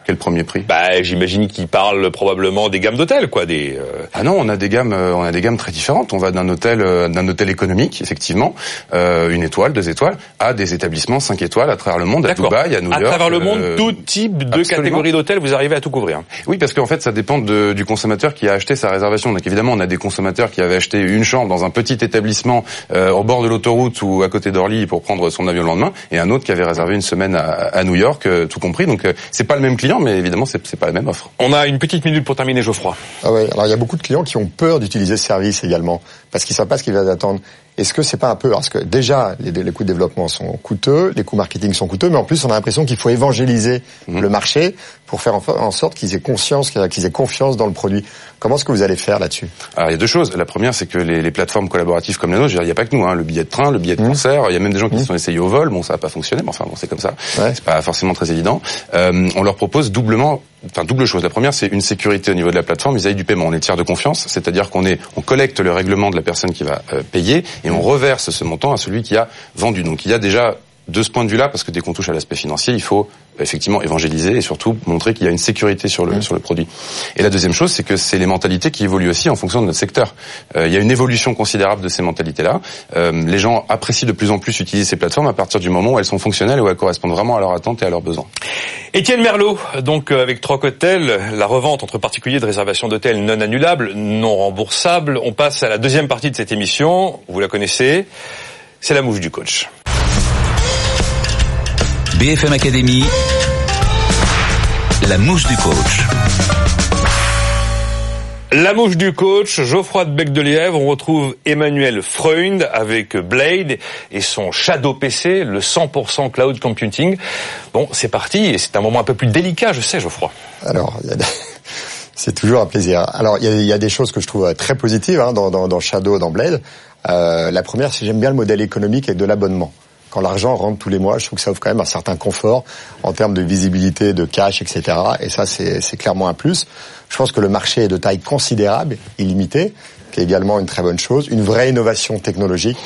Quel premier prix? Bah, j'imagine qu'il parle probablement des gammes d'hôtels, quoi. Des. Euh, ah non, on a des gammes, euh, on a des gammes très différentes. On va d'un hôtel, euh, d'un hôtel économique, effectivement, euh, une étoile, deux étoiles, à des établissements cinq étoiles à travers le monde, à Dubaï, à New York. À travers le monde, tout type de catégorie d'hôtels, vous arrivez à tout couvrir. Oui, parce qu'en fait, ça dépend de, du consommateur qui a acheté sa réservation. Donc évidemment, on a des consommateurs qui avaient acheté une chambre dans un petit établissement au bord de l'autoroute ou à côté d'Orly pour prendre son avion le lendemain, et un autre qui avait réservé une semaine à, à New York, tout compris. Donc c'est pas le même client, mais évidemment, c'est pas la même offre. On a une petite minute pour terminer, Geoffroy. Ah ouais, alors il y a beaucoup de clients qui ont peur d'utiliser ce service également, parce qu'ils savent pas ce qu'ils vont attendre. Est-ce que c'est pas un peu parce que déjà les, les, coûts de développement sont coûteux, les coûts marketing sont coûteux, mais en plus on a l'impression qu'il faut évangéliser mhm. le marché pour faire en, sorte qu'ils aient conscience, qu'ils aient confiance dans le produit. Comment est-ce que vous allez faire là-dessus? Alors il y a deux choses. La première, c'est que les, les, plateformes collaboratives comme les nôtres, il n'y a pas que nous, hein, le billet de train, le billet de mmh. concert, il y a même des gens qui mmh. se sont essayés au vol. Bon, ça n'a pas fonctionné, mais enfin bon, c'est comme ça. Ouais. C'est pas forcément très évident. Euh, on leur propose doublement enfin double chose. La première, c'est une sécurité au niveau de la plateforme vis-à-vis du paiement. On est tiers de confiance, c'est-à-dire qu'on est, on collecte le règlement de la personne qui va euh, payer et on reverse ce montant à celui qui a vendu. Donc il y a déjà de ce point de vue-là, parce que dès qu'on touche à l'aspect financier, il faut effectivement évangéliser et surtout montrer qu'il y a une sécurité sur le mmh. sur le produit. Et la deuxième chose, c'est que c'est les mentalités qui évoluent aussi en fonction de notre secteur. Euh, il y a une évolution considérable de ces mentalités-là. Euh, les gens apprécient de plus en plus utiliser ces plateformes à partir du moment où elles sont fonctionnelles et où elles correspondent vraiment à leurs attentes et à leurs besoins. Étienne Merlot, donc euh, avec Troc Hôtel, la revente entre particuliers de réservation d'hôtels non annulables, non remboursables. On passe à la deuxième partie de cette émission. Vous la connaissez. C'est la mouche du coach. BFM Academy, la mouche du coach. La mouche du coach, Geoffroy de Bec de Lièvre, on retrouve Emmanuel Freund avec Blade et son Shadow PC, le 100% cloud computing. Bon, c'est parti et c'est un moment un peu plus délicat, je sais, Geoffroy. Alors, <laughs> c'est toujours un plaisir. Alors, il y, a, des choses que je trouve très positives hein, dans, dans, Shadow, dans Blade. Euh, la première, c'est j'aime bien le modèle économique et de l'abonnement quand l'argent rentre tous les mois, je trouve que ça offre quand même un certain confort en termes de visibilité, de cash, etc. Et ça, c'est clairement un plus. Je pense que le marché est de taille considérable, illimité, qui est également une très bonne chose. Une vraie innovation technologique.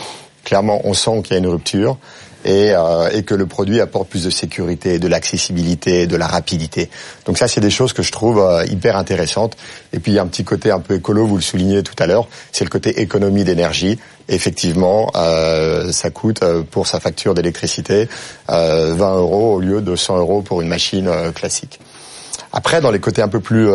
Clairement, on sent qu'il y a une rupture et, euh, et, que le produit apporte plus de sécurité, de l'accessibilité, de la rapidité. Donc ça, c'est des choses que je trouve euh, hyper intéressantes. Et puis il y a un petit côté un peu écolo, vous le soulignez tout à l'heure, c'est le côté économie d'énergie. Effectivement, euh, ça coûte euh, pour sa facture d'électricité 20 euros au lieu de 100 euros pour une machine classique. Après, dans les côtés un peu plus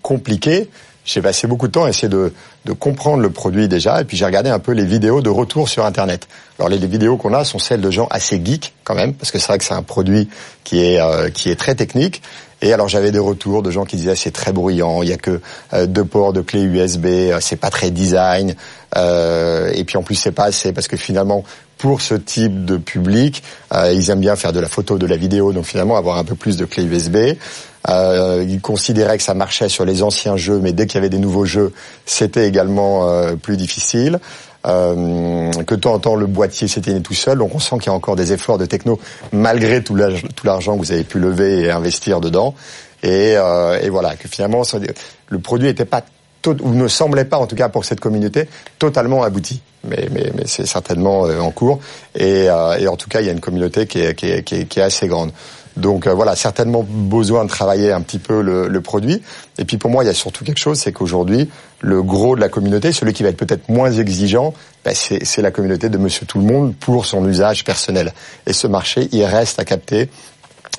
compliqués, j'ai passé beaucoup de temps à essayer de, de, comprendre le produit déjà, et puis j'ai regardé un peu les vidéos de retour sur Internet. Alors les, vidéos qu'on a sont celles de gens assez geeks quand même, parce que c'est vrai que c'est un produit qui est euh, qui est très technique. Et alors j'avais des retours de gens qui disaient c'est très bruyant, il y a que euh, deux ports de clé USB, euh, c'est pas très design, et puis en plus c'est pas assez parce que finalement pour ce type de public, ils aiment bien faire de la photo, de la vidéo, donc finalement avoir un peu plus de clé USB. Euh, il considérait que ça marchait sur les anciens jeux, mais dès qu'il y avait des nouveaux jeux, c'était également euh, plus difficile. Euh, que de temps en temps le boîtier s'éteignait tout seul. Donc on sent qu'il y a encore des efforts de techno malgré tout l'argent que vous avez pu lever et investir dedans. Et, euh, et voilà, que finalement le produit n'était pas ou ne semblait pas, en tout cas pour cette communauté, totalement abouti. Mais, mais, mais c'est certainement euh, en cours. Et, euh, et, en tout cas, il y a une communauté qui est, qui est, qui est, qui est assez grande. Donc euh, voilà, certainement besoin de travailler un petit peu le, le, produit. Et puis pour moi, il y a surtout quelque chose, c'est qu'aujourd'hui, le gros de la communauté, celui qui va être peut-être moins exigeant, ben c'est la communauté de Monsieur Tout le Monde pour son usage personnel. Et ce marché, il reste à capter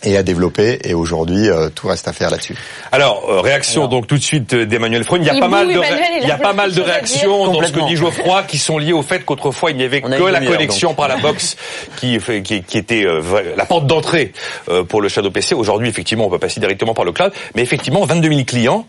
et à développer. Et aujourd'hui, euh, tout reste à faire là-dessus. Alors, euh, réaction donc tout de suite d'Emmanuel Freund. Il y a pas mal de, il y a pas mal de réactions dans ce que dit Geoffroy qui sont liées au fait qu'autrefois il n'y avait que la connexion par la box qui, qui, qui était euh, la porte d'entrée pour le Shadow PC. Aujourd'hui, effectivement, on peut passer directement par le cloud. Mais effectivement, 22 000 clients.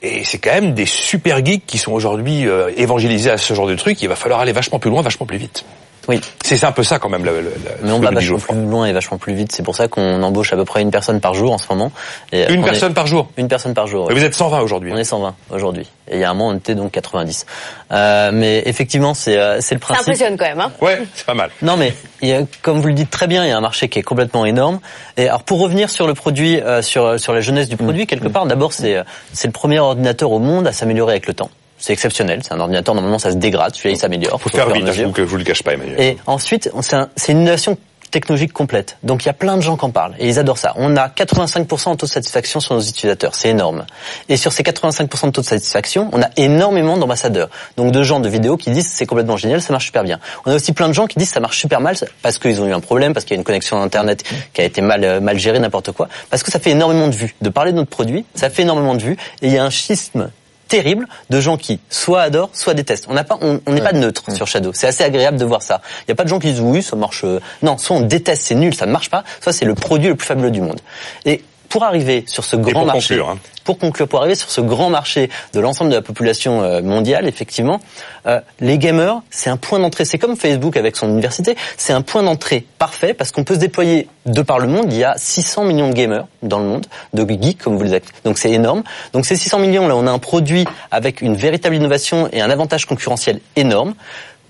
Et c'est quand même des super geeks qui sont aujourd'hui évangélisés à ce genre de truc. Il va falloir aller vachement plus loin, vachement plus vite. Oui. C'est un peu ça quand même. Le, Mais on va vachement plus loin et vachement plus vite. C'est pour ça qu'on embauche à peu près une personne par jour en ce moment. Et une personne par jour Une personne par jour. Et vous êtes 120 aujourd'hui On est 120 aujourd'hui. Et il y a un mois, on était donc 90. Euh, mais effectivement, c'est euh, c'est le principe. Ça impressionne quand même. Hein ouais, c'est pas mal. Non, mais il y a, comme vous le dites très bien, il y a un marché qui est complètement énorme. Et alors pour revenir sur le produit, euh, sur sur la jeunesse du produit, quelque part, d'abord c'est c'est le premier ordinateur au monde à s'améliorer avec le temps. C'est exceptionnel. C'est un ordinateur, normalement, ça se dégrade, celui-là, il s'améliore. Faut faire vite, je vous, vous le cache pas, Emmanuel. Et ensuite, c'est une innovation technologique complète. Donc il y a plein de gens qui en parlent et ils adorent ça. On a 85% de taux de satisfaction sur nos utilisateurs, c'est énorme. Et sur ces 85% de taux de satisfaction, on a énormément d'ambassadeurs. Donc de gens de vidéos qui disent c'est complètement génial, ça marche super bien. On a aussi plein de gens qui disent ça marche super mal parce qu'ils ont eu un problème, parce qu'il y a une connexion internet qui a été mal euh, mal gérée, n'importe quoi. Parce que ça fait énormément de vues. De parler de notre produit, ça fait énormément de vues et il y a un schisme terrible de gens qui soit adorent, soit détestent. On n'a pas, on n'est pas neutre sur Shadow. C'est assez agréable de voir ça. Il n'y a pas de gens qui disent oui, ça marche. Euh, non, soit on déteste, c'est nul, ça ne marche pas. Soit c'est le produit le plus fabuleux du monde. Et pour arriver sur ce grand marché, hein. pour conclure, pour arriver sur ce grand marché de l'ensemble de la population euh, mondiale, effectivement, euh, les gamers, c'est un point d'entrée. C'est comme Facebook avec son université, c'est un point d'entrée parfait parce qu'on peut se déployer de par le monde. Il y a 600 millions de gamers dans le monde, de geeks comme vous les appelez. Donc c'est énorme. Donc ces 600 millions là, on a un produit avec une véritable innovation et un avantage concurrentiel énorme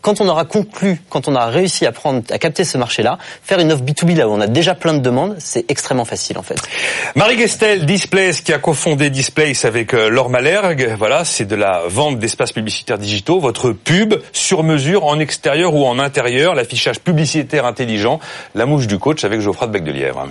quand on aura conclu, quand on aura réussi à prendre, à capter ce marché-là, faire une offre B2B là où on a déjà plein de demandes, c'est extrêmement facile en fait. Marie Gestel, Displays, qui a cofondé Displays avec euh, Laure Malhergue, voilà, c'est de la vente d'espaces publicitaires digitaux, votre pub sur mesure en extérieur ou en intérieur, l'affichage publicitaire intelligent, la mouche du coach avec Geoffroy de Bec de Lièvre.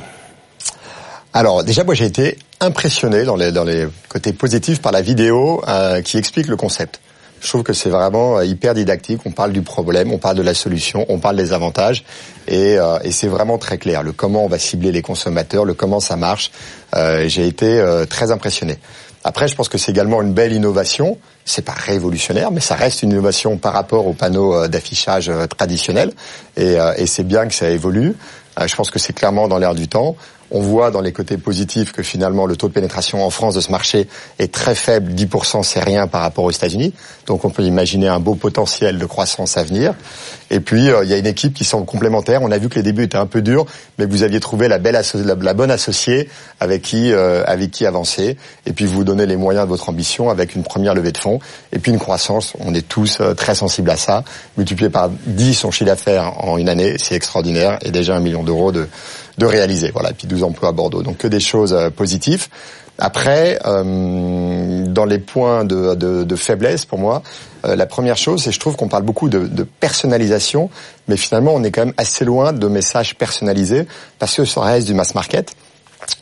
Alors déjà, moi j'ai été impressionné dans les, dans les côtés positifs par la vidéo euh, qui explique le concept. Je trouve que c'est vraiment euh, hyper didactique. On parle du problème, on parle de la solution, on parle des avantages, et, euh, et c'est vraiment très clair. Le comment on va cibler les consommateurs, le comment ça marche. Euh, J'ai été euh, très impressionné. Après, je pense que c'est également une belle innovation. C'est pas révolutionnaire, mais ça reste une innovation par rapport aux panneaux d'affichage traditionnels, et, et c'est bien que ça évolue. je pense que c'est clairement dans l'air du temps. On voit dans les côtés positifs que finalement le taux de pénétration en France de ce marché est très faible, 10% c'est rien par rapport aux États-Unis. Donc on peut imaginer un beau potentiel de croissance à venir. Et puis euh, il y a une équipe qui semble complémentaire. On a vu que les débuts étaient un peu durs, mais vous aviez trouvé la bonne associée avec qui euh, avec qui avancer. Et puis vous donnez les moyens de votre ambition avec une première levée de fonds et puis une croissance. On est tous euh, très sensibles à ça. Multiplié par 10 son chiffre d'affaires en une année, c'est extraordinaire et déjà un million d'euros de de réaliser. Voilà, et puis 12 emplois à Bordeaux. Donc que des choses euh, positives. Après, euh, dans les points de, de, faiblesse pour moi, euh, la première chose, c'est je trouve qu'on parle beaucoup de, de, personnalisation, mais finalement on est quand même assez loin de messages personnalisés parce que ça reste du mass market.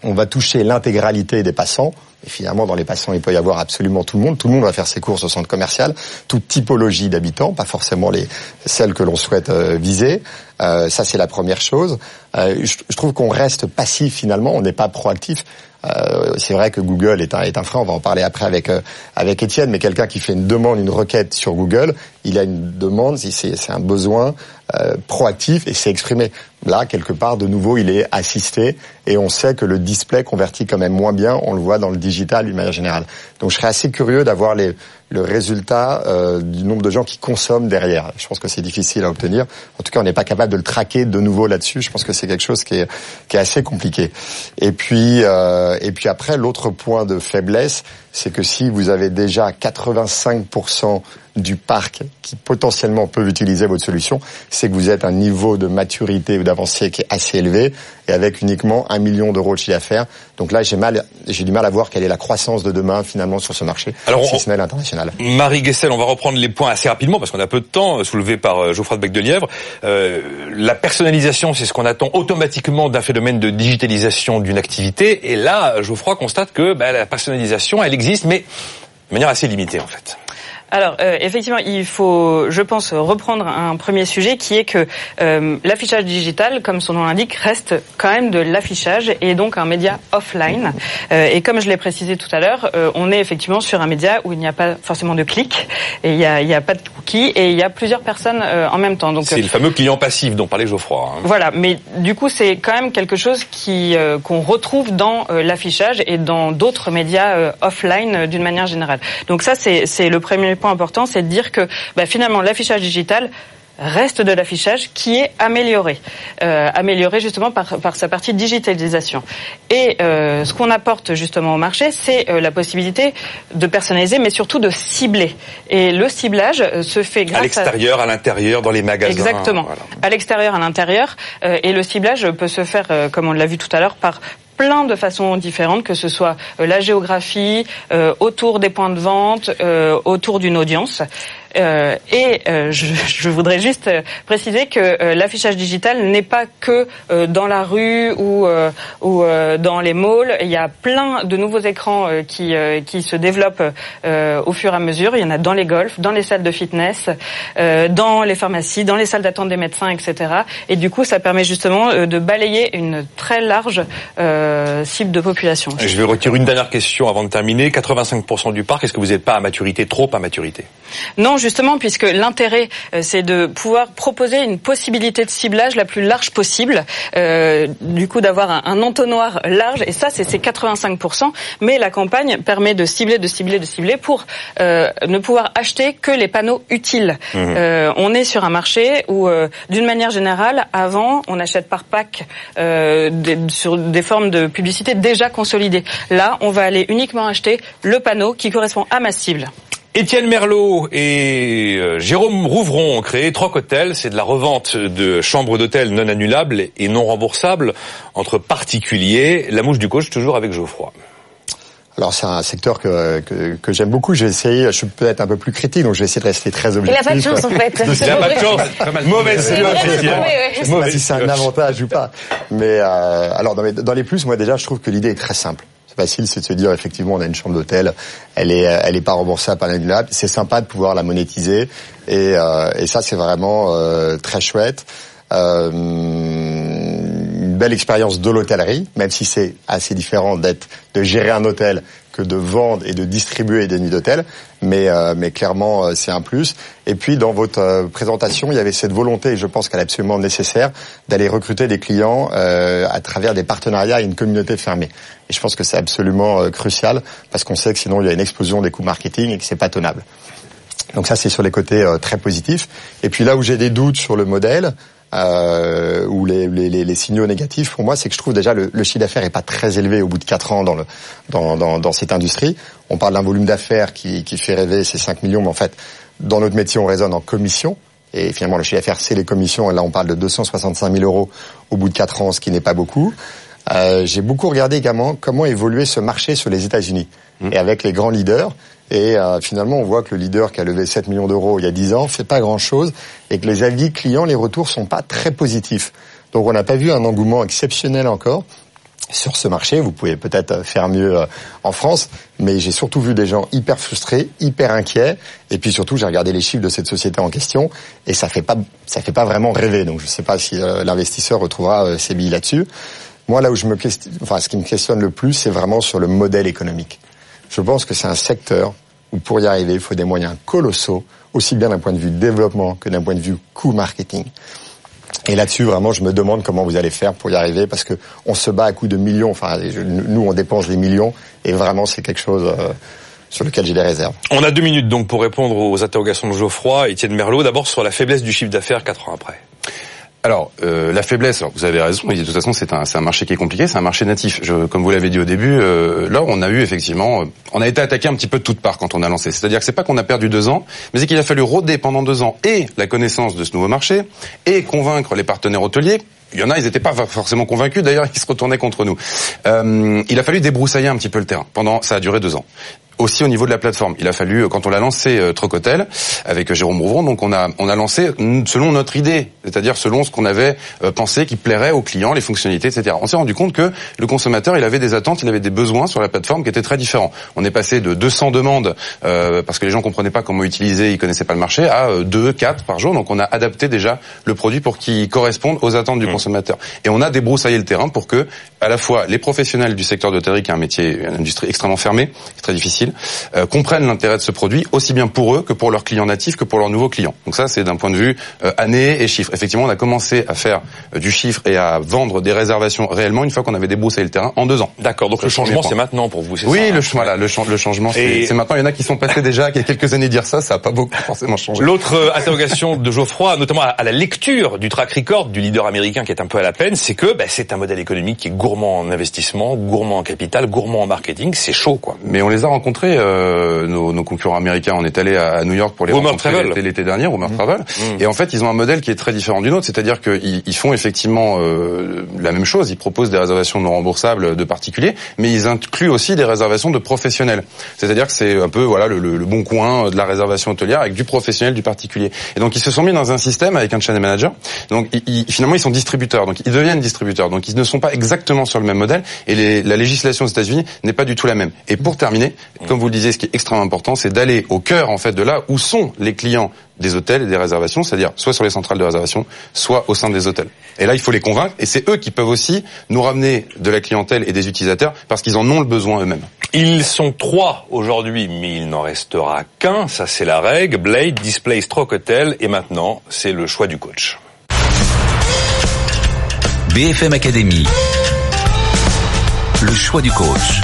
On va toucher l'intégralité des passants. Et finalement, dans les passants, il peut y avoir absolument tout le monde. Tout le monde va faire ses courses au centre commercial, toute typologie d'habitants, pas forcément les celles que l'on souhaite euh, viser. Euh, ça, c'est la première chose. Euh, je, trouve qu'on reste passif finalement, on n'est pas proactif. Euh, c'est vrai que Google est un, est un frein, on va en parler après avec euh, avec Étienne, mais quelqu'un qui fait une demande, une requête sur Google, il a une demande, c'est un besoin euh, proactif et c'est exprimé. Là, quelque part, de nouveau, il est assisté et on sait que le display convertit quand même moins bien, on le voit dans le digital d'une manière générale. Donc je serais assez curieux d'avoir les, le résultat euh, du nombre de gens qui consomment derrière. Je pense que c'est difficile à obtenir. En tout cas, on n'est pas capable de le traquer de nouveau là-dessus. Je pense que c'est quelque chose qui est, qui est assez compliqué. Et puis, euh, et puis après, l'autre point de faiblesse, c'est que si vous avez déjà 85% du parc qui potentiellement peut utiliser votre solution, c'est que vous êtes à un niveau de maturité ou d'avancée qui est assez élevé et avec uniquement un million d'euros de chiffre d'affaires. Donc là, j'ai mal, j'ai du mal à voir quelle est la croissance de demain finalement sur ce marché, Alors, si ce n'est l'international. digital. Marie Guessel, on va reprendre les points assez rapidement parce qu'on a peu de temps, soulevé par Geoffroy de Bec de Lièvre. Euh, la personnalisation, c'est ce qu'on attend automatiquement d'un phénomène de digitalisation d'une activité. Et là, Geoffroy constate que bah, la personnalisation, elle existe, mais de manière assez limitée en fait. Alors euh, effectivement, il faut, je pense, reprendre un premier sujet qui est que euh, l'affichage digital, comme son nom l'indique, reste quand même de l'affichage et donc un média offline. Euh, et comme je l'ai précisé tout à l'heure, euh, on est effectivement sur un média où il n'y a pas forcément de clics et il n'y a, il y a pas de cookies et il y a plusieurs personnes euh, en même temps. Donc c'est le fameux client passif dont parlait Geoffroy. Hein. Voilà, mais du coup c'est quand même quelque chose qui qu'on retrouve dans l'affichage et dans d'autres médias offline d'une manière générale. Donc ça c'est c'est le premier point important, c'est de dire que bah, finalement l'affichage digital reste de l'affichage qui est amélioré, euh, amélioré justement par, par sa partie digitalisation. Et euh, ce qu'on apporte justement au marché, c'est euh, la possibilité de personnaliser, mais surtout de cibler. Et le ciblage euh, se fait grâce à l'extérieur, à, l'intérieur, dans les magasins. Exactement, voilà. à l'extérieur, à l'intérieur, euh, et le ciblage peut se faire, euh, comme on l'a vu tout à l'heure, par plein de façons différentes, que ce soit la géographie, euh, autour des points de vente, euh, autour d'une audience. Euh, et euh, je, <laughs> je, voudrais juste préciser que euh, l'affichage digital n'est pas que dans la rue ou, ou dans les malls. Il y a plein de nouveaux écrans qui, qui se développent au fur et à mesure. Il y en a dans les golfs, dans les salles de fitness, dans les pharmacies, dans les salles d'attente des médecins, etc. Et du coup, ça permet justement de balayer une très large cible de population. Je vais retirer une dernière question avant de terminer. 85% du parc, est-ce que vous n'êtes pas à maturité, trop à maturité? Non, justement, puisque l'intérêt, euh, c'est de pouvoir proposer une possibilité de ciblage la plus large possible, euh, du coup d'avoir un, un, entonnoir large, et ça, c'est ces 85%, mais la campagne permet de cibler, de cibler, de cibler pour euh, ne pouvoir acheter que les panneaux utiles. Mmh. Euh, on est sur un marché où, euh, d'une manière générale, avant, on achète par pack des, sur des formes de publicité déjà consolidées. Là, on va aller uniquement acheter le panneau qui correspond à ma cible. Étienne Merlot et euh, Jérôme Rouvron ont créé Troc Hôtel. C'est de la revente de chambres d'hôtel non annulables et non remboursables entre particuliers. La mouche du coach toujours avec Geoffroy. Alors c'est un secteur que, que, que j'aime beaucoup. Je vais essayer, je suis peut-être un peu plus critique, donc je vais essayer de rester très objectif. Il a pas de chance en fait. <laughs> Il a pas de chance. Mauvaise Je sais pas si c'est un avantage ou pas. Mais euh, alors dans les plus, moi déjà, je trouve que l'idée est très simple facile, c'est de se dire effectivement on a une chambre d'hôtel, elle est elle est pas remboursable par l'annulable. C'est sympa de pouvoir la monétiser et, euh, ça c'est vraiment euh, très chouette. Euh, une belle expérience de l'hôtellerie, même si c'est assez différent d'être de gérer un hôtel que de vendre et de distribuer des nuits d'hôtel, mais euh, mais clairement euh, c'est un plus. Et puis dans votre euh, présentation, il y avait cette volonté, et je pense qu'elle est absolument nécessaire, d'aller recruter des clients euh, à travers des partenariats et une communauté fermée. Et je pense que c'est absolument crucial parce qu'on sait que sinon il y a une explosion des coûts marketing et que c'est pas tenable. Donc ça c'est sur les côtés très positifs. Et puis là où j'ai des doutes sur le modèle, euh, ou les, les, les, signaux négatifs pour moi, c'est que je trouve déjà le, le chiffre d'affaires est pas très élevé au bout de 4 ans dans, le, dans, dans, dans cette industrie. On parle d'un volume d'affaires qui, qui fait rêver, c'est 5 millions, mais en fait, dans notre métier, on raisonne en commission. Et finalement, le chiffre d'affaires, c'est les commissions. Et là, on parle de 265 000 euros au bout de 4 ans, ce qui n'est pas beaucoup. Euh, J'ai beaucoup regardé également comment évoluer ce marché sur les États-Unis mmh. et avec les grands leaders. Et euh, finalement, on voit que le leader qui a levé 7 millions d'euros il y a 10 ans fait pas grand-chose et que les avis clients, les retours sont pas très positifs. Donc on n'a pas vu un engouement exceptionnel encore sur ce marché. Vous pouvez peut-être faire mieux euh, en France, mais j'ai surtout vu des gens hyper frustrés, hyper inquiets, et puis surtout j'ai regardé les chiffres de cette société en question et ça fait pas ça fait pas vraiment rêver. Donc je ne sais pas si euh, l'investisseur retrouvera euh, ses billes là-dessus. Moi là où je me enfin ce qui me questionne le plus, c'est vraiment sur le modèle économique. Je pense que c'est un secteur où pour y arriver, il faut des moyens colossaux, aussi bien d'un point de vue développement que d'un point de vue coût marketing. Et là-dessus, vraiment, je me demande comment vous allez faire pour y arriver, parce que on se bat à coups de millions. Enfin, nous, on dépense des millions, et vraiment, c'est quelque chose euh, sur lequel j'ai des réserves. On a deux minutes donc pour répondre aux interrogations de Geoffroy et Étienne Merlot. D'abord sur la faiblesse du chiffre d'affaires quatre ans après. Alors, euh, la faiblesse, alors vous avez raison, de toute façon c'est un, marché qui est compliqué, c'est un marché natif. Comme vous l'avez dit au début, euh, là on a eu effectivement, euh, on a été attaqué un petit peu de toutes parts quand on a lancé. C'est-à-dire que c'est pas qu'on a perdu deux ans, mais c'est qu'il a fallu rôder pendant deux ans et la connaissance de ce nouveau marché, et convaincre les partenaires hôteliers, il y en a, ils n'étaient pas forcément convaincus. D'ailleurs, <laughs> ils se retournaient contre nous. Euh, il a fallu débroussailler un petit peu le terrain. Pendant, ça a duré deux ans. Aussi au niveau de la plateforme. Il a fallu, euh, quand on l'a lancé euh, Trocotel avec Jérôme Rouvron, donc on a on a lancé selon notre idée, c'est-à-dire selon ce qu'on avait euh, pensé qui plairait aux clients, les fonctionnalités, etc. On s'est rendu compte que le consommateur, il avait des attentes, il avait des besoins sur la plateforme qui étaient très différents. On est passé de 200 demandes euh, parce que les gens comprenaient pas comment utiliser, ils connaissaient pas le marché, à 2, 4 par jour. Donc on a adapté déjà le produit pour qu'il corresponde aux attentes du mmh. consommateur. Et on a débroussaillé le terrain pour que à la fois les professionnels du secteur d'hôtellerie, qui est un métier, une industrie extrêmement fermée, très difficile, euh, comprennent l'intérêt de ce produit aussi bien pour eux que pour leurs clients natifs que pour leurs nouveaux clients. Donc ça, c'est d'un point de vue euh, année et chiffres. Effectivement, on a commencé à faire euh, du chiffre et à vendre des réservations réellement une fois qu'on avait débroussé le terrain en deux ans. D'accord. Donc le changement, c'est maintenant pour vous, Oui, le, voilà, le, le changement, c'est maintenant. Il y en a qui sont passés déjà, il y a quelques années dire ça, ça n'a pas beaucoup forcément changé. L'autre interrogation de Geoffroy, notamment à la lecture du track record du leader américain qui est un peu à la peine, c'est que bah, c'est un modèle économique qui est gourmand en investissement, gourmand en capital, gourmand en marketing. C'est chaud, quoi. Mais on les a rencontrés, euh, nos, nos, concurrents américains. On est allé à New York pour les rencontrer l'été dernier, Romer mmh. Travel. Mmh. Et en fait, ils ont un modèle qui est très différent du nôtre, c'est-à-dire qu'ils ils font effectivement euh, la même chose. Ils proposent des réservations non remboursables de particuliers, mais ils incluent aussi des réservations de professionnels. C'est-à-dire que c'est un peu voilà le, le, bon coin de la réservation hôtelière avec du professionnel, du particulier. Et donc ils se sont mis dans un système avec un channel manager. Donc ils, finalement ils sont distributeurs. Donc ils deviennent distributeurs. Donc ils ne sont pas exactement sur le même modèle. Et les, la législation aux États-Unis n'est pas du tout la même. Et pour terminer, comme vous le disiez, ce qui est extrêmement important, c'est d'aller au cœur en fait de là où sont les clients des hôtels et des réservations, c'est-à-dire soit sur les centrales de réservation, soit au sein des hôtels. Et là, il faut les convaincre, et c'est eux qui peuvent aussi nous ramener de la clientèle et des utilisateurs, parce qu'ils en ont le besoin eux-mêmes. Ils sont trois aujourd'hui, mais il n'en restera qu'un, ça c'est la règle. Blade, Display, Stroke Hotel, et maintenant, c'est le choix du coach. BFM Academy. Le choix du coach.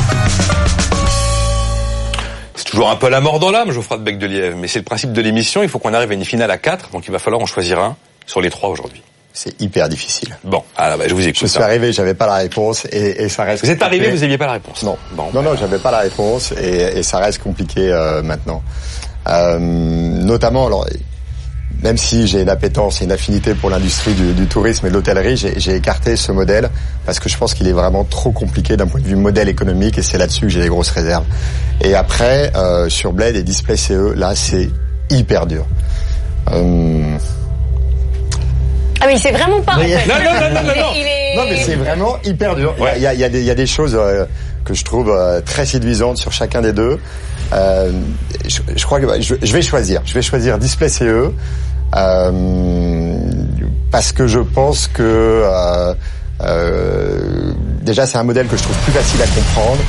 Toujours un peu la mort dans l'âme, Geoffroy de Bec de Lièvre, mais c'est le principe de l'émission, il faut qu'on arrive à une finale à 4, donc il va falloir en choisir un sur les trois aujourd'hui. C'est hyper difficile. Bon, alors bah, je vous écoute. Je suis arrivé, j'avais pas la réponse et, et ça reste. Vous êtes arrivé, vous n'aviez pas la réponse. Non, bon, non, non, j'avais pas la réponse et, et ça reste compliqué euh, maintenant. Euh, notamment, alors même si j'ai une appétence et une affinité pour l'industrie du, tourisme et de l'hôtellerie, j'ai écarté ce modèle parce que je pense qu'il est vraiment trop compliqué d'un point de vue modèle économique et c'est là-dessus que j'ai des grosses réserves. Et après, euh, sur Blade et Display CE, là, c'est hyper dur. Euh... Ah mais c'est vraiment pas. Non, non, non, non, non. Non, mais c'est vraiment hyper dur. Il, y a, il, y a, des, il y a des choses euh, que je trouve euh, très séduisantes sur chacun des deux. Euh, je, je, crois que je, je, vais choisir. Je vais choisir Display CE. Euh, parce que je pense que euh, euh, déjà c'est un modèle que je trouve plus facile à comprendre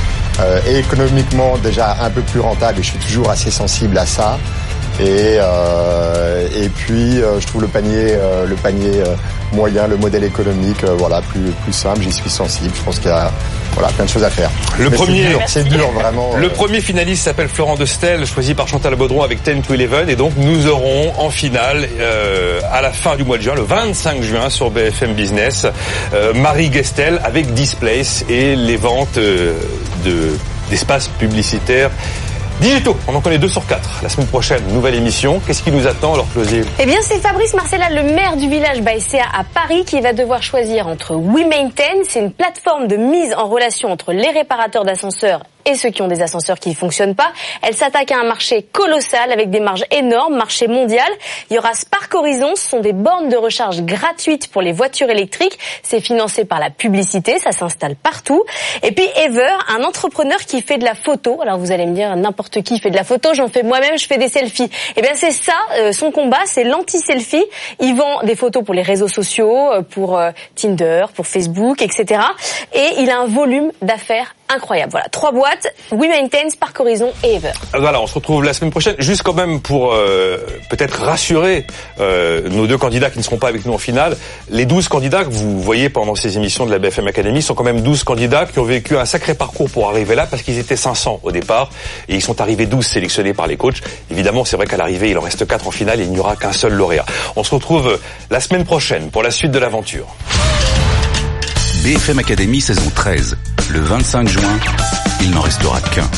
et économiquement déjà un peu plus rentable et je suis toujours assez sensible à ça. Et, euh, et puis euh, je trouve le panier, euh, le panier moyen, le modèle économique, voilà, plus plus simple. J'y suis sensible. Je pense qu'il y a voilà plein de choses à faire. Le premier, c'est dur, vraiment. Le premier finaliste s'appelle Florent Destel, choisi par Chantal Baudron avec 10 to 11, et donc nous aurons en finale à la fin du mois de juin, le 25 juin sur BFM Business, Marie Gestel avec Displace et les ventes de d'espaces publicitaires Digito, on en connaît deux sur quatre. La semaine prochaine, nouvelle émission. Qu'est-ce qui nous attend alors, Closier Eh bien, c'est Fabrice Marcella, le maire du village Baïséa à Paris, qui va devoir choisir entre WeMaintain, c'est une plateforme de mise en relation entre les réparateurs d'ascenseurs et ceux qui ont des ascenseurs qui ne fonctionnent pas. Elle s'attaque à un marché colossal avec des marges énormes, marché mondial. Il y aura Spark Horizon, ce sont des bornes de recharge gratuites pour les voitures électriques. C'est financé par la publicité, ça s'installe partout. Et puis Ever, un entrepreneur qui fait de la photo. Alors vous allez me dire n'importe qui fait de la photo, j'en fais moi-même, je fais des selfies. Eh bien c'est ça, euh, son combat, c'est l'anti-selfie. Il vend des photos pour les réseaux sociaux, euh, pour euh, Tinder, pour Facebook, etc. Et il a un volume d'affaires incroyable. Voilà, trois boîtes, We Maintain, Spark Horizon et Ever. Voilà, on se retrouve la semaine prochaine. Juste quand même pour euh, peut-être rassurer euh, nos deux candidats qui ne seront pas avec nous en finale. Les 12 candidats que vous voyez pendant ces émissions de la BFM Academy sont quand même 12 candidats qui ont vécu un sacré parcours pour arriver là parce qu'ils étaient 500 au départ et ils sont arrivés 12 sélectionnés par les coachs. Évidemment, c'est vrai qu'à l'arrivée, il en reste 4 en finale et il n'y aura qu'un seul lauréat. On se retrouve la semaine prochaine pour la suite de l'aventure. BFM Academy saison 13. Le 25 juin, il n'en restera qu'un.